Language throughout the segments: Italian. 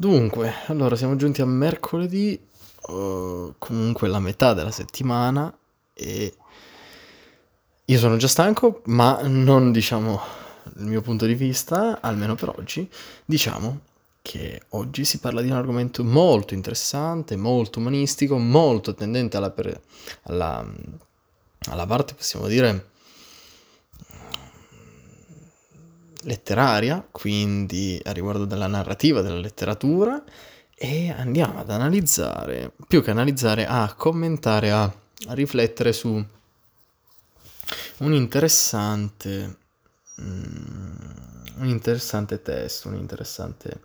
Dunque, allora siamo giunti a mercoledì, uh, comunque la metà della settimana e io sono già stanco, ma non diciamo il mio punto di vista, almeno per oggi, diciamo che oggi si parla di un argomento molto interessante, molto umanistico, molto tendente alla, per, alla, alla parte, possiamo dire, letteraria, quindi a riguardo della narrativa, della letteratura, e andiamo ad analizzare, più che analizzare, a commentare, a, a riflettere su un interessante, um, un interessante testo, un interessante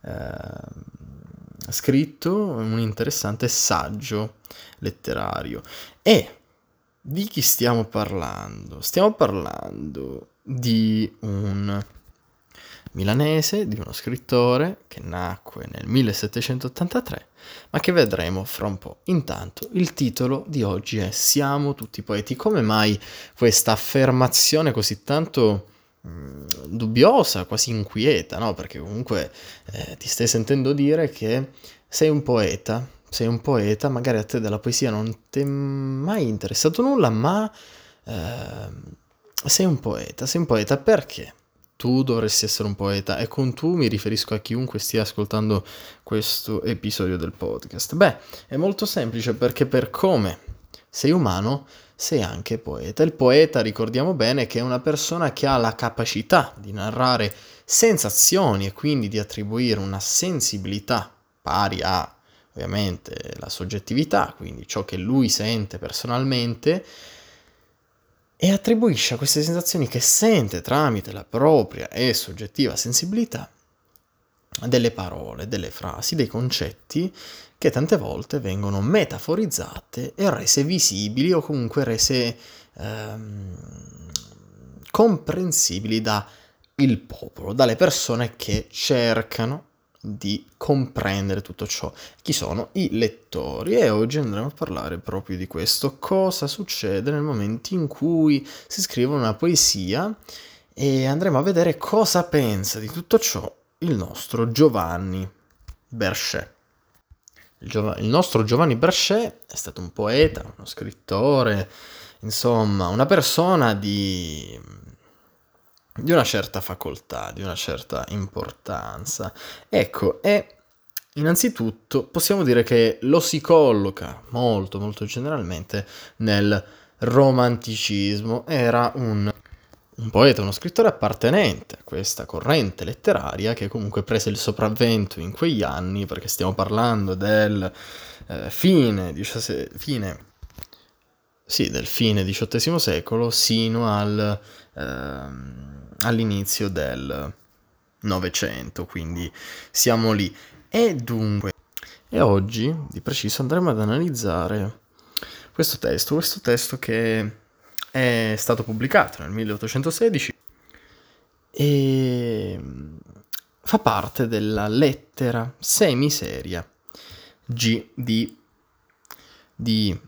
eh, scritto, un interessante saggio letterario. E di chi stiamo parlando? Stiamo parlando di un milanese, di uno scrittore che nacque nel 1783, ma che vedremo fra un po'. Intanto il titolo di oggi è Siamo tutti poeti. Come mai questa affermazione così tanto mm, dubbiosa, quasi inquieta, no? Perché comunque eh, ti stai sentendo dire che sei un poeta, sei un poeta, magari a te della poesia non ti è mai interessato nulla, ma... Eh, sei un poeta, sei un poeta perché? Tu dovresti essere un poeta e con tu mi riferisco a chiunque stia ascoltando questo episodio del podcast. Beh, è molto semplice perché per come sei umano sei anche poeta. Il poeta, ricordiamo bene, che è una persona che ha la capacità di narrare sensazioni e quindi di attribuire una sensibilità pari a ovviamente la soggettività, quindi ciò che lui sente personalmente e attribuisce a queste sensazioni che sente tramite la propria e soggettiva sensibilità delle parole, delle frasi, dei concetti che tante volte vengono metaforizzate e rese visibili o comunque rese ehm, comprensibili dal popolo, dalle persone che cercano di comprendere tutto ciò. Chi sono i lettori? E oggi andremo a parlare proprio di questo. Cosa succede nel momento in cui si scrive una poesia e andremo a vedere cosa pensa di tutto ciò il nostro Giovanni Berchet. Il, Giov- il nostro Giovanni Berchet è stato un poeta, uno scrittore, insomma, una persona di di una certa facoltà, di una certa importanza. Ecco, e innanzitutto possiamo dire che lo si colloca molto, molto generalmente nel romanticismo. Era un, un poeta, uno scrittore appartenente a questa corrente letteraria che comunque prese il sopravvento in quegli anni, perché stiamo parlando del eh, fine, diciase, fine, sì, del fine XVIII secolo sino al... Ehm, all'inizio del Novecento, quindi siamo lì. E dunque, e oggi di preciso andremo ad analizzare questo testo, questo testo che è stato pubblicato nel 1816 e fa parte della lettera semiseria G di, di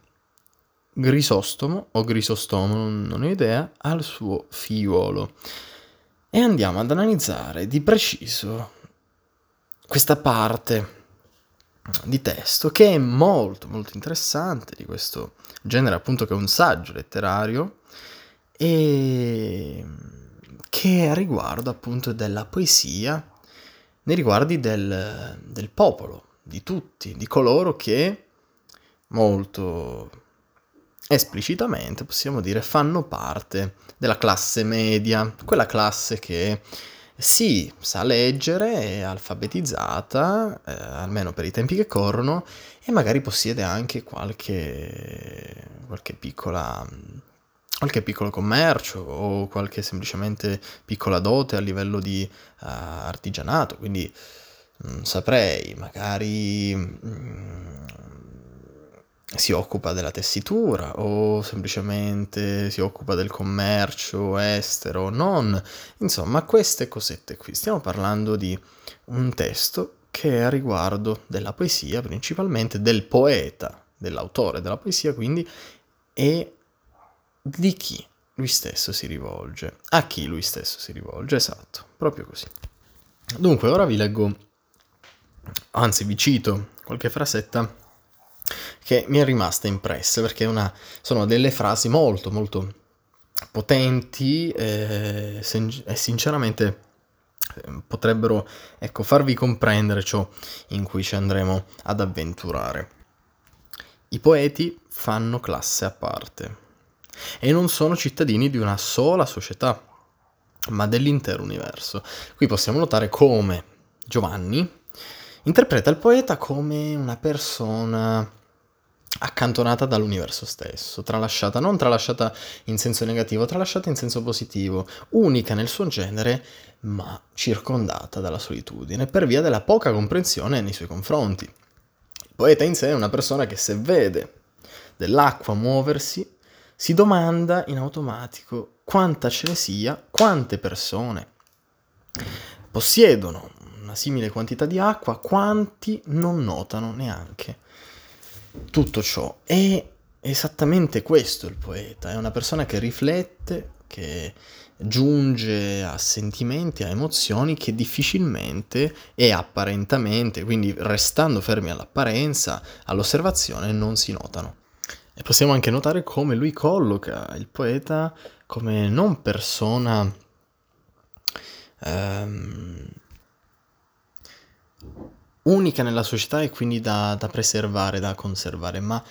Grisostomo o Grisostomo, non ho idea, al suo figliuolo e andiamo ad analizzare di preciso questa parte di testo che è molto molto interessante di questo genere appunto che è un saggio letterario e che riguarda appunto della poesia nei riguardi del, del popolo, di tutti, di coloro che molto esplicitamente, possiamo dire, fanno parte della classe media, quella classe che sì, sa leggere, è alfabetizzata, eh, almeno per i tempi che corrono, e magari possiede anche qualche, qualche piccola qualche piccolo commercio o qualche semplicemente piccola dote a livello di uh, artigianato, quindi non mm, saprei, magari mm, si occupa della tessitura o semplicemente si occupa del commercio estero, non. Insomma, queste cosette qui. Stiamo parlando di un testo che è a riguardo della poesia, principalmente del poeta, dell'autore della poesia, quindi, e di chi lui stesso si rivolge. A chi lui stesso si rivolge, esatto, proprio così. Dunque, ora vi leggo anzi vi cito qualche frasetta che mi è rimasta impressa perché una, sono delle frasi molto molto potenti e, e sinceramente ehm, potrebbero ecco, farvi comprendere ciò in cui ci andremo ad avventurare. I poeti fanno classe a parte e non sono cittadini di una sola società, ma dell'intero universo. Qui possiamo notare come Giovanni interpreta il poeta come una persona accantonata dall'universo stesso, tralasciata, non tralasciata in senso negativo, tralasciata in senso positivo, unica nel suo genere, ma circondata dalla solitudine, per via della poca comprensione nei suoi confronti. Il poeta in sé è una persona che se vede dell'acqua muoversi, si domanda in automatico quanta ce ne sia, quante persone possiedono una simile quantità di acqua, quanti non notano neanche tutto ciò. È esattamente questo il poeta, è una persona che riflette, che giunge a sentimenti, a emozioni che difficilmente e apparentemente, quindi restando fermi all'apparenza, all'osservazione, non si notano. E possiamo anche notare come lui colloca il poeta come non persona ehm, unica nella società e quindi da, da preservare, da conservare, ma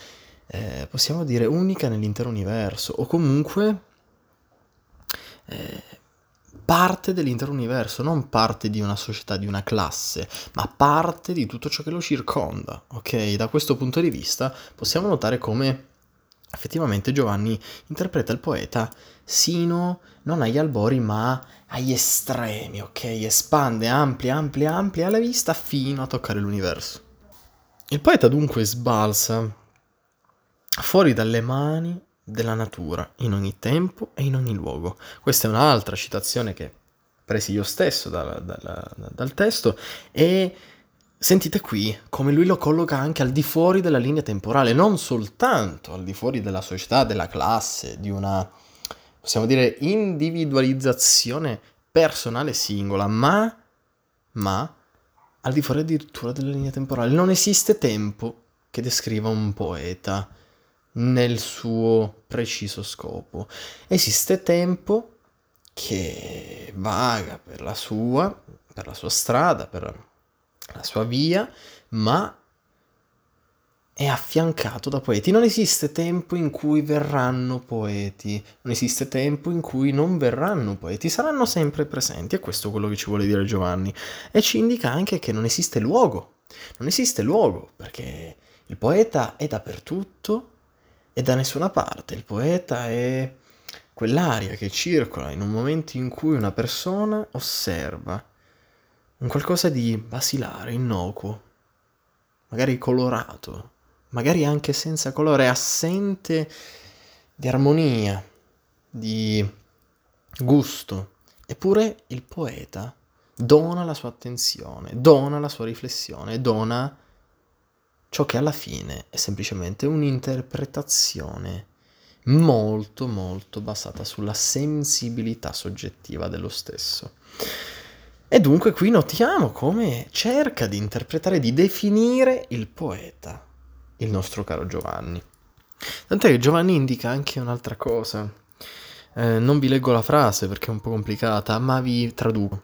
eh, possiamo dire unica nell'intero universo o comunque eh, parte dell'intero universo, non parte di una società, di una classe, ma parte di tutto ciò che lo circonda. Ok, da questo punto di vista possiamo notare come effettivamente Giovanni interpreta il poeta sino non agli albori ma agli estremi, ok? Espande, amplia, amplia, amplia la vista fino a toccare l'universo. Il poeta dunque sbalza fuori dalle mani della natura, in ogni tempo e in ogni luogo. Questa è un'altra citazione che presi io stesso dal, dal, dal testo e Sentite qui come lui lo colloca anche al di fuori della linea temporale, non soltanto al di fuori della società, della classe, di una, possiamo dire, individualizzazione personale singola, ma, ma al di fuori addirittura della linea temporale. Non esiste tempo che descriva un poeta nel suo preciso scopo. Esiste tempo che vaga per la sua, per la sua strada, per la sua via, ma è affiancato da poeti. Non esiste tempo in cui verranno poeti, non esiste tempo in cui non verranno poeti, saranno sempre presenti, è questo quello che ci vuole dire Giovanni. E ci indica anche che non esiste luogo, non esiste luogo, perché il poeta è dappertutto e da nessuna parte, il poeta è quell'aria che circola in un momento in cui una persona osserva un qualcosa di basilare, innocuo, magari colorato, magari anche senza colore, assente di armonia, di gusto. Eppure il poeta dona la sua attenzione, dona la sua riflessione, dona ciò che alla fine è semplicemente un'interpretazione molto molto basata sulla sensibilità soggettiva dello stesso. E dunque qui notiamo come cerca di interpretare, di definire il poeta, il nostro caro Giovanni. Tant'è che Giovanni indica anche un'altra cosa. Eh, non vi leggo la frase perché è un po' complicata, ma vi traduco.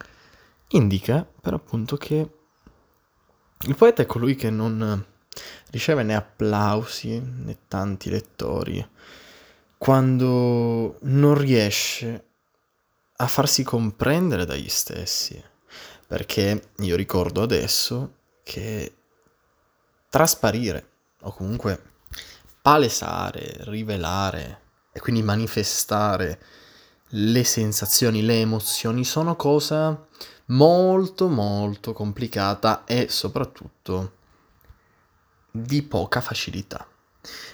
Indica per appunto che il poeta è colui che non riceve né applausi né tanti lettori quando non riesce a farsi comprendere dagli stessi perché io ricordo adesso che trasparire o comunque palesare, rivelare e quindi manifestare le sensazioni, le emozioni sono cosa molto molto complicata e soprattutto di poca facilità.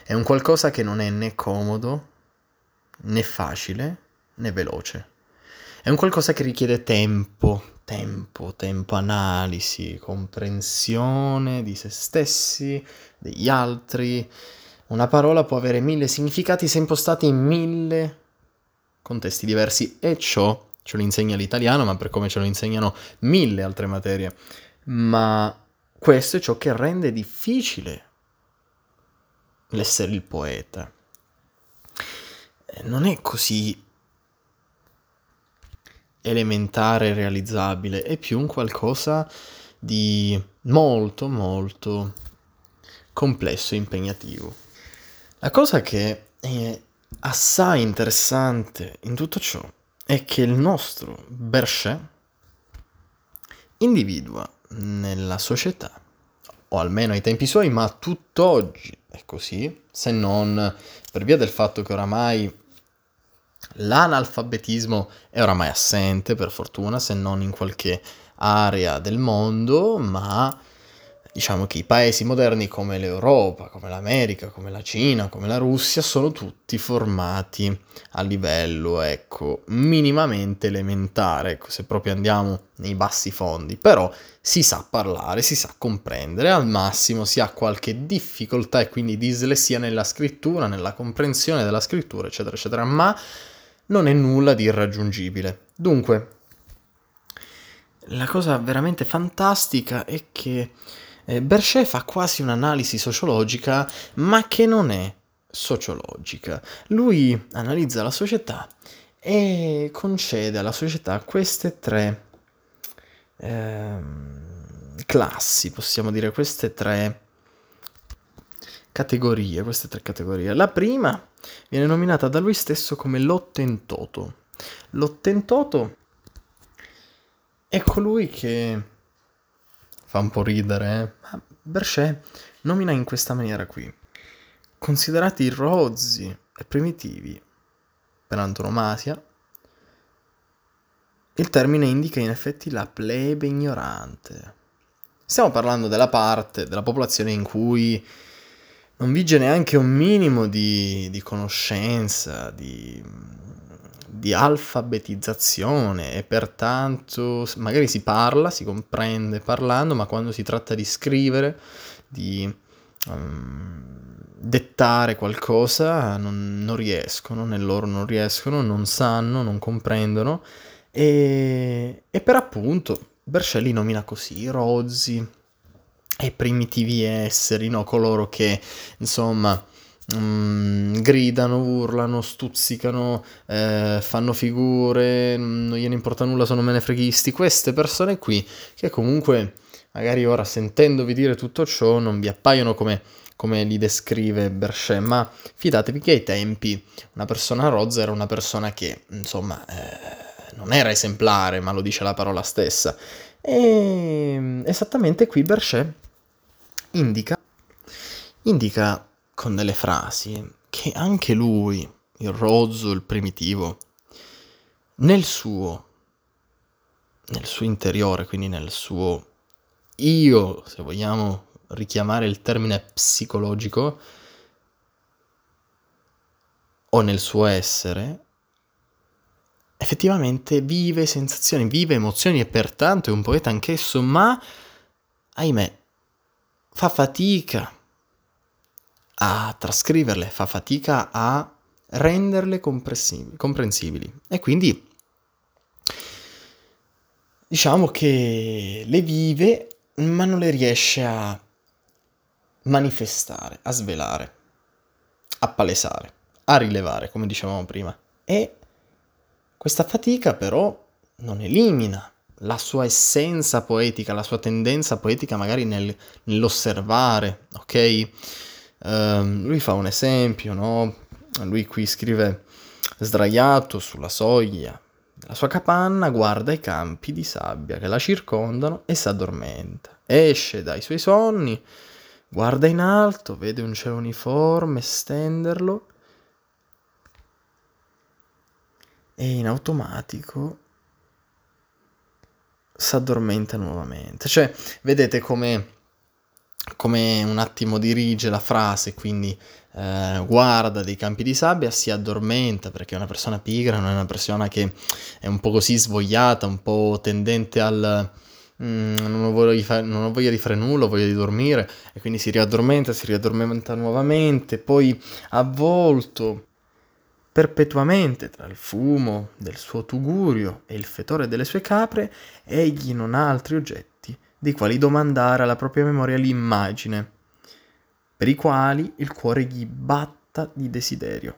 È un qualcosa che non è né comodo, né facile, né veloce. È un qualcosa che richiede tempo, tempo, tempo, analisi, comprensione di se stessi, degli altri. Una parola può avere mille significati se impostati in mille contesti diversi e ciò ce lo insegna l'italiano, ma per come ce lo insegnano mille altre materie. Ma questo è ciò che rende difficile l'essere il poeta. Eh, non è così elementare realizzabile, è più un qualcosa di molto molto complesso e impegnativo. La cosa che è assai interessante in tutto ciò è che il nostro Berchet individua nella società, o almeno ai tempi suoi, ma tutt'oggi è così, se non per via del fatto che oramai l'analfabetismo è oramai assente, per fortuna, se non in qualche area del mondo, ma diciamo che i paesi moderni come l'Europa, come l'America, come la Cina, come la Russia sono tutti formati a livello, ecco, minimamente elementare, ecco, se proprio andiamo nei bassi fondi, però si sa parlare, si sa comprendere, al massimo si ha qualche difficoltà e quindi dislessia nella scrittura, nella comprensione della scrittura, eccetera, eccetera, ma non è nulla di irraggiungibile. Dunque, la cosa veramente fantastica è che eh, Berchet fa quasi un'analisi sociologica, ma che non è sociologica. Lui analizza la società e concede alla società queste tre eh, classi, possiamo dire queste tre categorie, queste tre categorie. La prima viene nominata da lui stesso come l'ottentoto. L'ottentoto è colui che fa un po' ridere, eh? ma Berchet nomina in questa maniera qui. Considerati rozzi e primitivi per antonomasia, il termine indica in effetti la plebe ignorante. Stiamo parlando della parte della popolazione in cui non vige neanche un minimo di, di conoscenza, di, di alfabetizzazione e pertanto magari si parla, si comprende parlando, ma quando si tratta di scrivere, di um, dettare qualcosa, non, non, riescono, nel loro non riescono, non sanno, non comprendono. E, e per appunto Bercelli nomina così rozzi e primitivi esseri, no? coloro che insomma Mm, gridano, urlano, stuzzicano, eh, fanno figure, non gliene importa nulla, sono menefreghisti. Queste persone qui, che comunque magari ora sentendovi dire tutto ciò non vi appaiono come, come li descrive Berchet, ma fidatevi che ai tempi una persona rozza era una persona che, insomma, eh, non era esemplare, ma lo dice la parola stessa. E esattamente qui Berchet indica, indica con delle frasi che anche lui, il rozzo, il primitivo, nel suo, nel suo interiore, quindi nel suo io, se vogliamo richiamare il termine psicologico, o nel suo essere, effettivamente vive sensazioni, vive emozioni e pertanto è un poeta anch'esso, ma, ahimè, fa fatica a trascriverle, fa fatica a renderle comprensibili. E quindi diciamo che le vive, ma non le riesce a manifestare, a svelare, a palesare, a rilevare, come dicevamo prima. E questa fatica però non elimina la sua essenza poetica, la sua tendenza poetica magari nel, nell'osservare, ok? Uh, lui fa un esempio, no? Lui qui scrive sdraiato sulla soglia della sua capanna, guarda i campi di sabbia che la circondano e si addormenta. Esce dai suoi sonni, guarda in alto, vede un cielo uniforme stenderlo e in automatico si addormenta nuovamente. Cioè, vedete come come un attimo dirige la frase, quindi eh, guarda dei campi di sabbia, si addormenta perché è una persona pigra, non è una persona che è un po' così svogliata, un po' tendente al mm, non, ho voglia di fare, non ho voglia di fare nulla, ho voglia di dormire e quindi si riaddormenta, si riaddormenta nuovamente, poi avvolto perpetuamente tra il fumo del suo tugurio e il fetore delle sue capre, egli non ha altri oggetti dei quali domandare alla propria memoria l'immagine, per i quali il cuore gli batta di desiderio.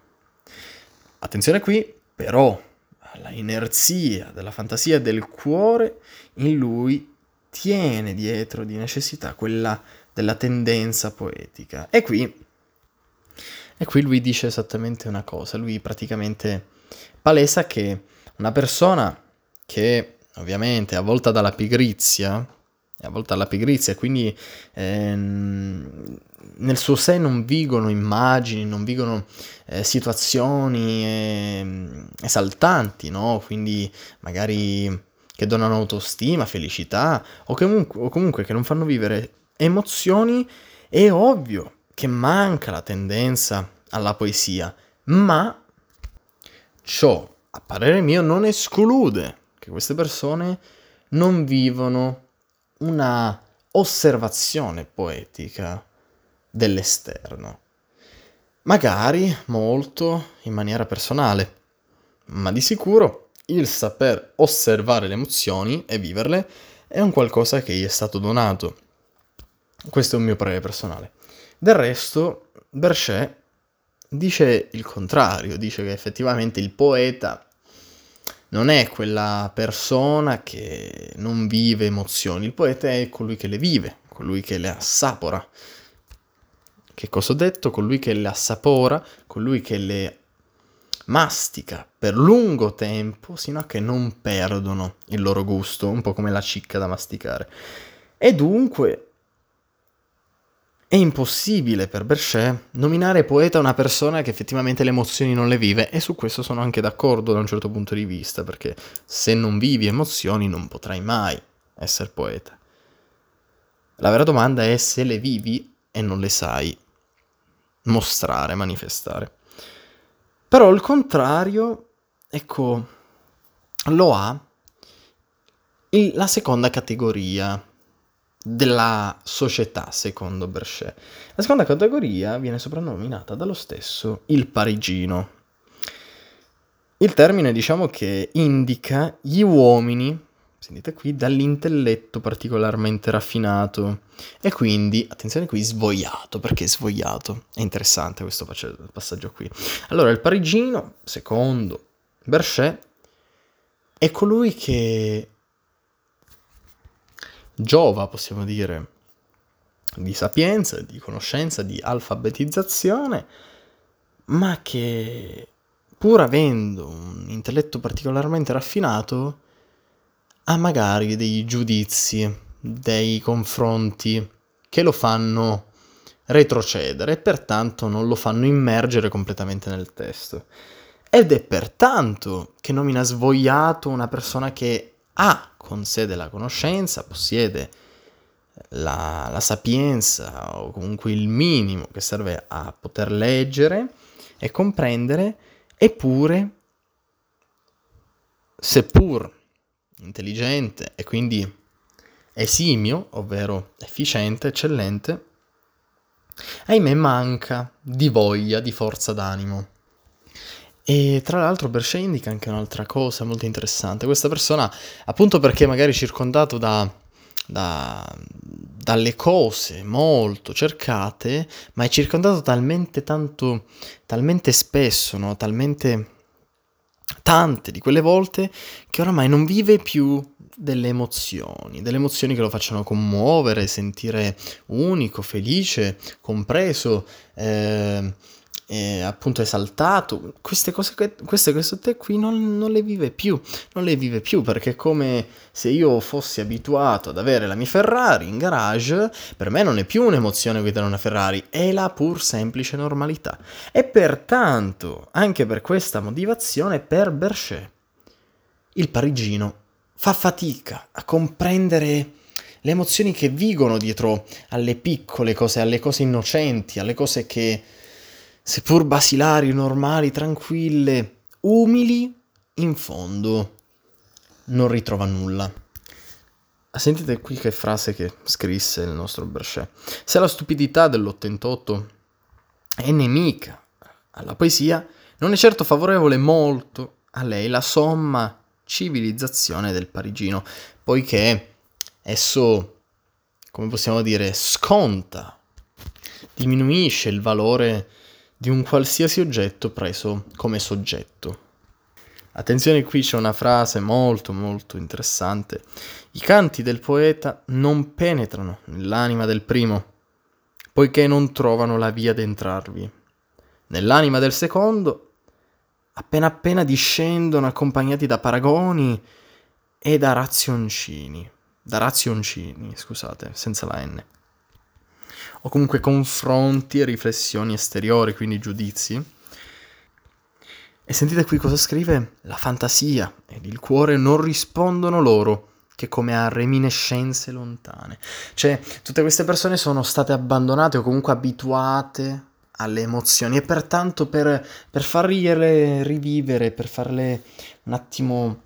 Attenzione qui, però, alla inerzia della fantasia del cuore in lui tiene dietro di necessità quella della tendenza poetica. E qui, e qui lui dice esattamente una cosa, lui praticamente palesa che una persona che ovviamente è avvolta dalla pigrizia, è avvolta dalla pigrizia, quindi ehm, nel suo sé non vigono immagini, non vigono eh, situazioni eh, esaltanti, no? Quindi magari che donano autostima, felicità, o comunque, o comunque che non fanno vivere emozioni, è ovvio che manca la tendenza alla poesia, ma ciò, a parere mio, non esclude che queste persone non vivono una osservazione poetica dell'esterno. Magari molto in maniera personale, ma di sicuro il saper osservare le emozioni e viverle è un qualcosa che gli è stato donato. Questo è un mio parere personale. Del resto, Berchet dice il contrario, dice che effettivamente il poeta non è quella persona che non vive emozioni, il poeta è colui che le vive, colui che le assapora. Che cosa ho detto? Colui che le assapora, colui che le mastica per lungo tempo sino a che non perdono il loro gusto, un po' come la cicca da masticare. E dunque è impossibile per Berchet nominare poeta una persona che effettivamente le emozioni non le vive e su questo sono anche d'accordo da un certo punto di vista, perché se non vivi emozioni non potrai mai essere poeta. La vera domanda è se le vivi e non le sai mostrare, manifestare. Però il contrario, ecco, lo ha la seconda categoria della società, secondo Berchet. La seconda categoria viene soprannominata dallo stesso il parigino. Il termine diciamo che indica gli uomini sentite qui, dall'intelletto particolarmente raffinato e quindi, attenzione qui, svogliato, perché svogliato? È interessante questo passaggio qui. Allora, il parigino, secondo Berchet, è colui che giova, possiamo dire, di sapienza, di conoscenza, di alfabetizzazione, ma che pur avendo un intelletto particolarmente raffinato, ha magari dei giudizi, dei confronti che lo fanno retrocedere e pertanto non lo fanno immergere completamente nel testo. Ed è pertanto che nomina svogliato una persona che ha con sé della conoscenza, possiede la, la sapienza o comunque il minimo che serve a poter leggere e comprendere, eppure, seppur intelligente e quindi esimio, ovvero efficiente, eccellente, ahimè manca di voglia, di forza d'animo. E tra l'altro Berchet indica anche un'altra cosa molto interessante. Questa persona, appunto perché magari circondato da, da, dalle cose molto cercate, ma è circondato talmente tanto, talmente spesso, no? talmente tante di quelle volte che oramai non vive più delle emozioni, delle emozioni che lo facciano commuovere, sentire unico, felice, compreso, eh, eh, appunto esaltato, queste cose, queste te qui non, non, le vive più, non le vive più perché è come se io fossi abituato ad avere la mia Ferrari in garage, per me non è più un'emozione guidare una Ferrari, è la pur semplice normalità. E pertanto, anche per questa motivazione, per Berchet, il parigino fa fatica a comprendere le emozioni che vigono dietro alle piccole cose, alle cose innocenti, alle cose che seppur basilari, normali, tranquille, umili, in fondo non ritrova nulla. Sentite qui che frase che scrisse il nostro Berchet. Se la stupidità dell'88 è nemica alla poesia, non è certo favorevole molto a lei la somma civilizzazione del parigino, poiché esso come possiamo dire, sconta, diminuisce il valore di un qualsiasi oggetto preso come soggetto. Attenzione, qui c'è una frase molto molto interessante. I canti del poeta non penetrano nell'anima del primo, poiché non trovano la via d'entrarvi. Nell'anima del secondo, appena appena discendono accompagnati da paragoni e da razioncini. Da razioncini, scusate, senza la N. O comunque confronti e riflessioni esteriori, quindi giudizi e sentite qui cosa scrive? La fantasia ed il cuore non rispondono loro che come a reminiscenze lontane. Cioè, tutte queste persone sono state abbandonate o comunque abituate alle emozioni e pertanto per, per fargliele rivivere, per farle un attimo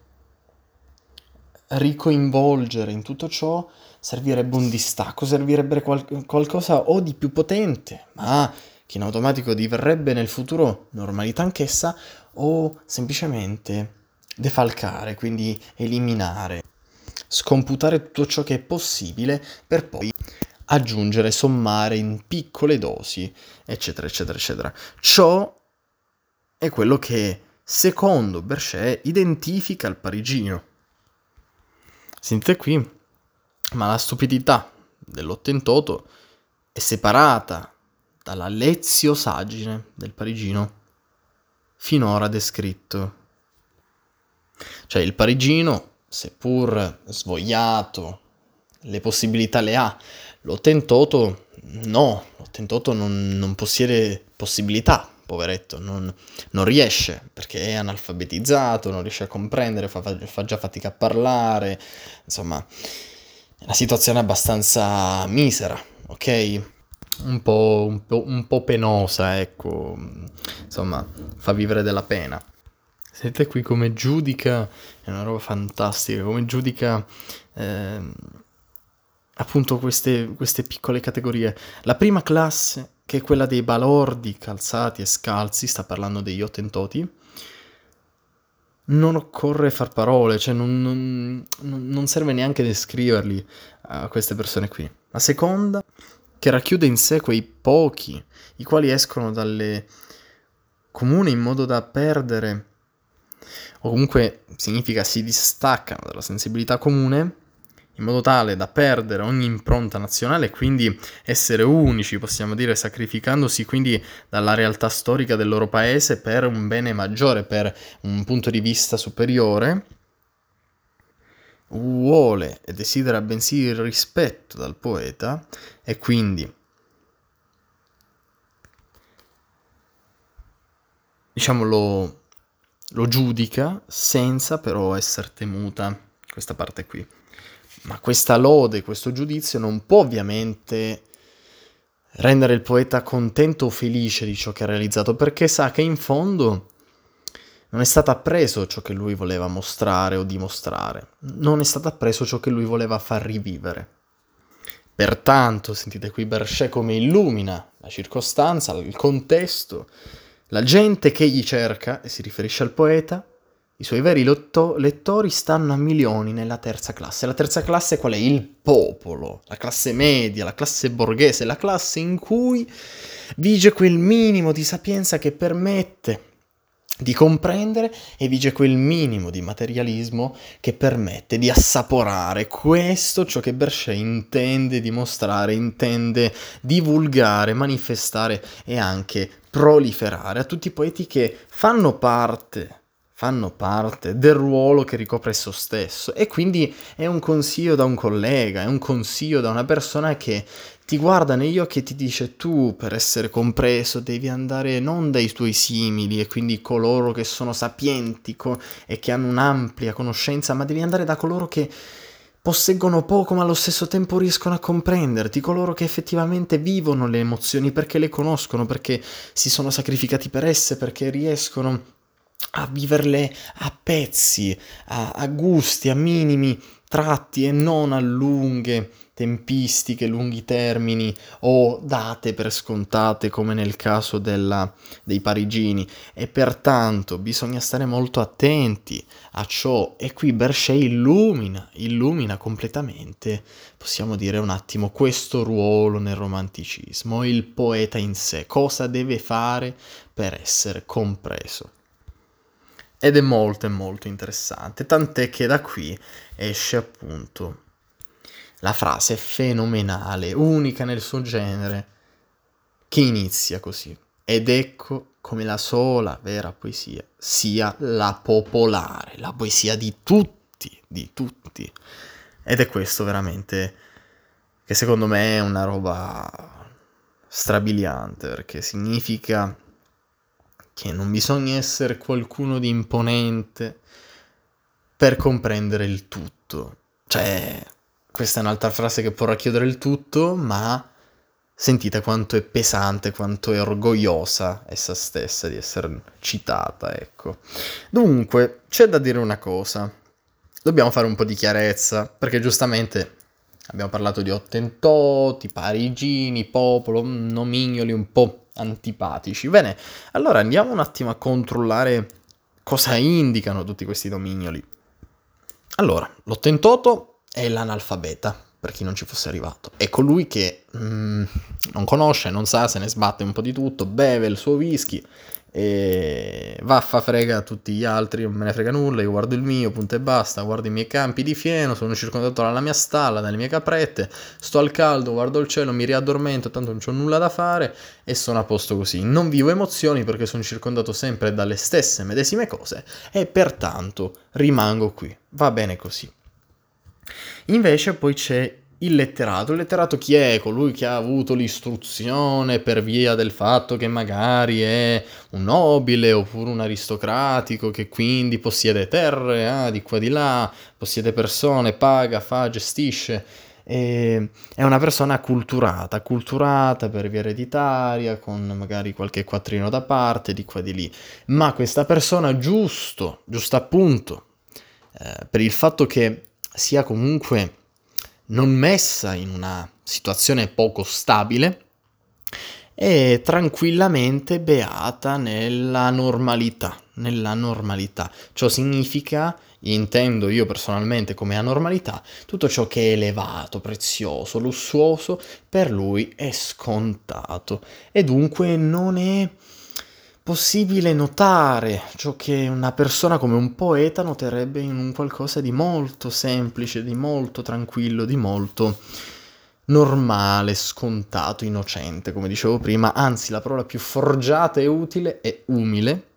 ricoinvolgere in tutto ciò, servirebbe un distacco, servirebbe qual- qualcosa o di più potente, ma che in automatico diverrebbe nel futuro normalità anch'essa, o semplicemente defalcare, quindi eliminare, scomputare tutto ciò che è possibile per poi aggiungere, sommare in piccole dosi, eccetera, eccetera, eccetera. Ciò è quello che, secondo Berchet, identifica il parigino. Sentite qui, ma la stupidità dell'Ottentotto è separata dalla leziosaggine del parigino finora descritto. Cioè il parigino, seppur svogliato, le possibilità le ha, l'ottentoto no, l'ottentoto non, non possiede possibilità, poveretto, non, non, riesce perché è analfabetizzato, non riesce a comprendere, fa, fa già fatica a parlare, insomma, una situazione abbastanza misera, ok? un po', un, po', un po', penosa, ecco, insomma, fa vivere della pena. Siete qui come giudica, è una roba fantastica, come giudica eh, appunto queste, queste piccole categorie. La prima classe, che è quella dei balordi calzati e scalzi, sta parlando degli ottentoti, non occorre far parole, cioè non, non, non serve neanche descriverli a queste persone qui. La seconda che racchiude in sé quei pochi, i quali escono dalle comune in modo da perdere, o comunque significa si distaccano dalla sensibilità comune, in modo tale da perdere ogni impronta nazionale e quindi essere unici, possiamo dire, sacrificandosi quindi dalla realtà storica del loro paese per un bene maggiore, per un punto di vista superiore, vuole e desidera bensì il rispetto dal poeta e quindi diciamo lo, lo giudica senza però essere temuta questa parte qui. Ma questa lode, questo giudizio non può ovviamente rendere il poeta contento o felice di ciò che ha realizzato, perché sa che in fondo non è stato appreso ciò che lui voleva mostrare o dimostrare, non è stato appreso ciò che lui voleva far rivivere. Pertanto, sentite qui Berchet come illumina la circostanza, il contesto, la gente che gli cerca, e si riferisce al poeta, i suoi veri lotto- lettori stanno a milioni nella terza classe. La terza classe qual è? Il popolo, la classe media, la classe borghese, la classe in cui vige quel minimo di sapienza che permette di comprendere e vige quel minimo di materialismo che permette di assaporare questo ciò che Berchet intende dimostrare, intende divulgare, manifestare e anche proliferare a tutti i poeti che fanno parte fanno parte del ruolo che ricopre esso stesso. E quindi è un consiglio da un collega, è un consiglio da una persona che ti guarda negli occhi e ti dice tu per essere compreso devi andare non dai tuoi simili e quindi coloro che sono sapienti co- e che hanno un'ampia conoscenza, ma devi andare da coloro che posseggono poco ma allo stesso tempo riescono a comprenderti, coloro che effettivamente vivono le emozioni perché le conoscono, perché si sono sacrificati per esse, perché riescono a viverle a pezzi, a, a gusti, a minimi tratti e non a lunghe tempistiche, lunghi termini o date per scontate come nel caso della, dei parigini. E pertanto bisogna stare molto attenti a ciò. E qui Berchet illumina, illumina completamente, possiamo dire un attimo, questo ruolo nel romanticismo, il poeta in sé, cosa deve fare per essere compreso. Ed è molto molto interessante, tant'è che da qui esce appunto la frase fenomenale, unica nel suo genere, che inizia così. Ed ecco come la sola vera poesia sia la popolare, la poesia di tutti, di tutti. Ed è questo veramente che secondo me è una roba strabiliante, perché significa che non bisogna essere qualcuno di imponente per comprendere il tutto. Cioè, questa è un'altra frase che può racchiudere il tutto, ma sentite quanto è pesante, quanto è orgogliosa essa stessa di essere citata, ecco. Dunque, c'è da dire una cosa. Dobbiamo fare un po' di chiarezza, perché giustamente abbiamo parlato di ottentoti, parigini, popolo, nomignoli un po' antipatici. Bene, allora andiamo un attimo a controllare cosa indicano tutti questi dominioli. Allora, l'ottentoto è l'analfabeta, per chi non ci fosse arrivato. È colui che mm, non conosce, non sa, se ne sbatte un po' di tutto, beve il suo whisky e vaffa frega tutti gli altri, non me ne frega nulla, io guardo il mio, punto e basta, guardo i miei campi di fieno, sono circondato dalla mia stalla, dalle mie caprette, sto al caldo, guardo il cielo, mi riaddormento, tanto non ho nulla da fare e sono a posto così. Non vivo emozioni perché sono circondato sempre dalle stesse medesime cose e pertanto rimango qui. Va bene così. Invece poi c'è il letterato. Il letterato chi è? Colui che ha avuto l'istruzione per via del fatto che magari è un nobile oppure un aristocratico che quindi possiede terre ah, di qua di là, possiede persone, paga, fa, gestisce. E è una persona culturata, culturata per via ereditaria, con magari qualche quattrino da parte, di qua di lì. Ma questa persona, giusto, giusto appunto, eh, per il fatto che sia comunque non messa in una situazione poco stabile, è tranquillamente beata nella normalità, nella normalità. Ciò significa, intendo io personalmente come anormalità, tutto ciò che è elevato, prezioso, lussuoso, per lui è scontato e dunque non è possibile notare ciò che una persona come un poeta noterebbe in un qualcosa di molto semplice, di molto tranquillo, di molto normale, scontato, innocente, come dicevo prima, anzi la parola più forgiata e utile è umile.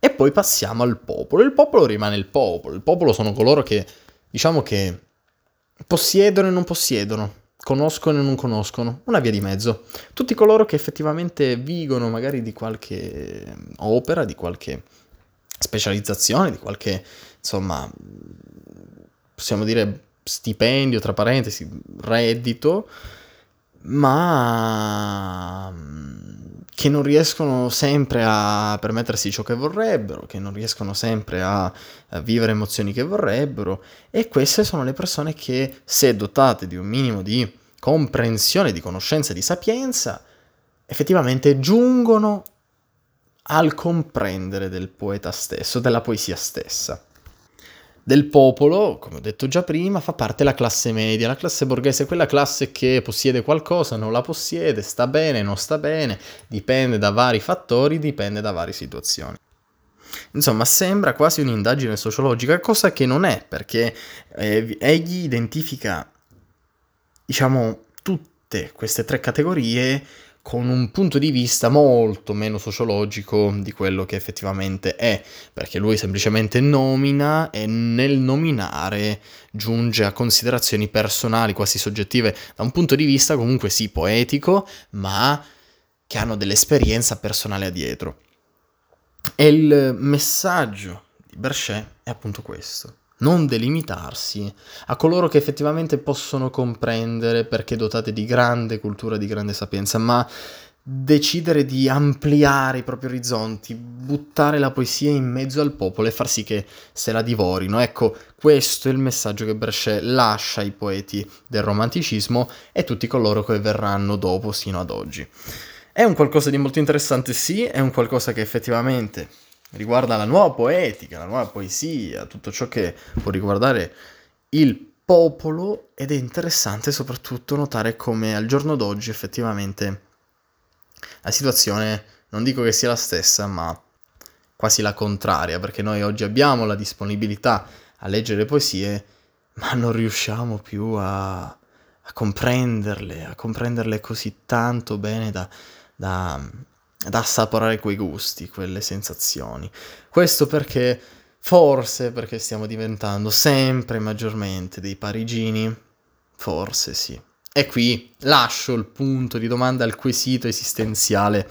E poi passiamo al popolo. Il popolo rimane il popolo. Il popolo sono coloro che, diciamo che, possiedono e non possiedono conoscono e non conoscono, una via di mezzo. Tutti coloro che effettivamente vigono magari di qualche opera, di qualche specializzazione, di qualche, insomma, possiamo dire stipendio, tra parentesi, reddito, ma che non riescono sempre a permettersi ciò che vorrebbero, che non riescono sempre a, a, vivere emozioni che vorrebbero e queste sono le persone che se dotate di un minimo di comprensione, di conoscenza, di sapienza, effettivamente giungono al comprendere del poeta stesso, della poesia stessa. Del popolo, come ho detto già prima, fa parte la classe media, la classe borghese, quella classe che possiede qualcosa, non la possiede, sta bene, non sta bene, dipende da vari fattori, dipende da varie situazioni. Insomma, sembra quasi un'indagine sociologica, cosa che non è, perché eh, egli identifica diciamo, tutte queste tre categorie con un punto di vista molto meno sociologico di quello che effettivamente è, perché lui semplicemente nomina e nel nominare giunge a considerazioni personali, quasi soggettive, da un punto di vista comunque sì poetico, ma che hanno dell'esperienza personale dietro. E il messaggio di Berchet è appunto questo non delimitarsi a coloro che effettivamente possono comprendere perché dotate di grande cultura, di grande sapienza, ma decidere di ampliare i propri orizzonti, buttare la poesia in mezzo al popolo e far sì che se la divorino. Ecco, questo è il messaggio che Brescia lascia ai poeti del romanticismo e tutti coloro che verranno dopo sino ad oggi. È un qualcosa di molto interessante, sì, è un qualcosa che effettivamente riguarda la nuova poetica, la nuova poesia, tutto ciò che può riguardare il popolo ed è interessante soprattutto notare come al giorno d'oggi effettivamente la situazione non dico che sia la stessa, ma quasi la contraria, perché noi oggi abbiamo la disponibilità a leggere poesie, ma non riusciamo più a, a comprenderle, a comprenderle così tanto bene da, da, da assaporare quei gusti, quelle sensazioni. Questo perché, forse perché stiamo diventando sempre maggiormente dei parigini, forse sì. E qui lascio il punto di domanda al quesito esistenziale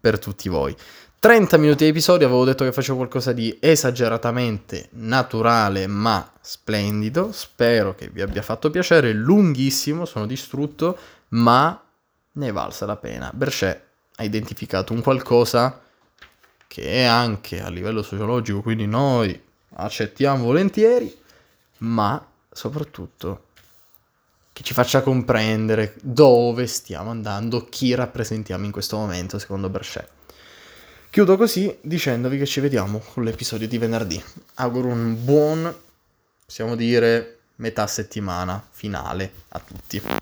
per tutti voi. 30 minuti di episodio, avevo detto che facevo qualcosa di esageratamente naturale ma splendido, spero che vi abbia fatto piacere, lunghissimo, sono distrutto, ma ne è valsa la pena. Berchet ha identificato un qualcosa che è anche a livello sociologico, quindi noi accettiamo volentieri, ma soprattutto che ci faccia comprendere dove stiamo andando, chi rappresentiamo in questo momento secondo Berchet. Chiudo così dicendovi che ci vediamo con l'episodio di venerdì. Auguro un buon, possiamo dire, metà settimana finale a tutti.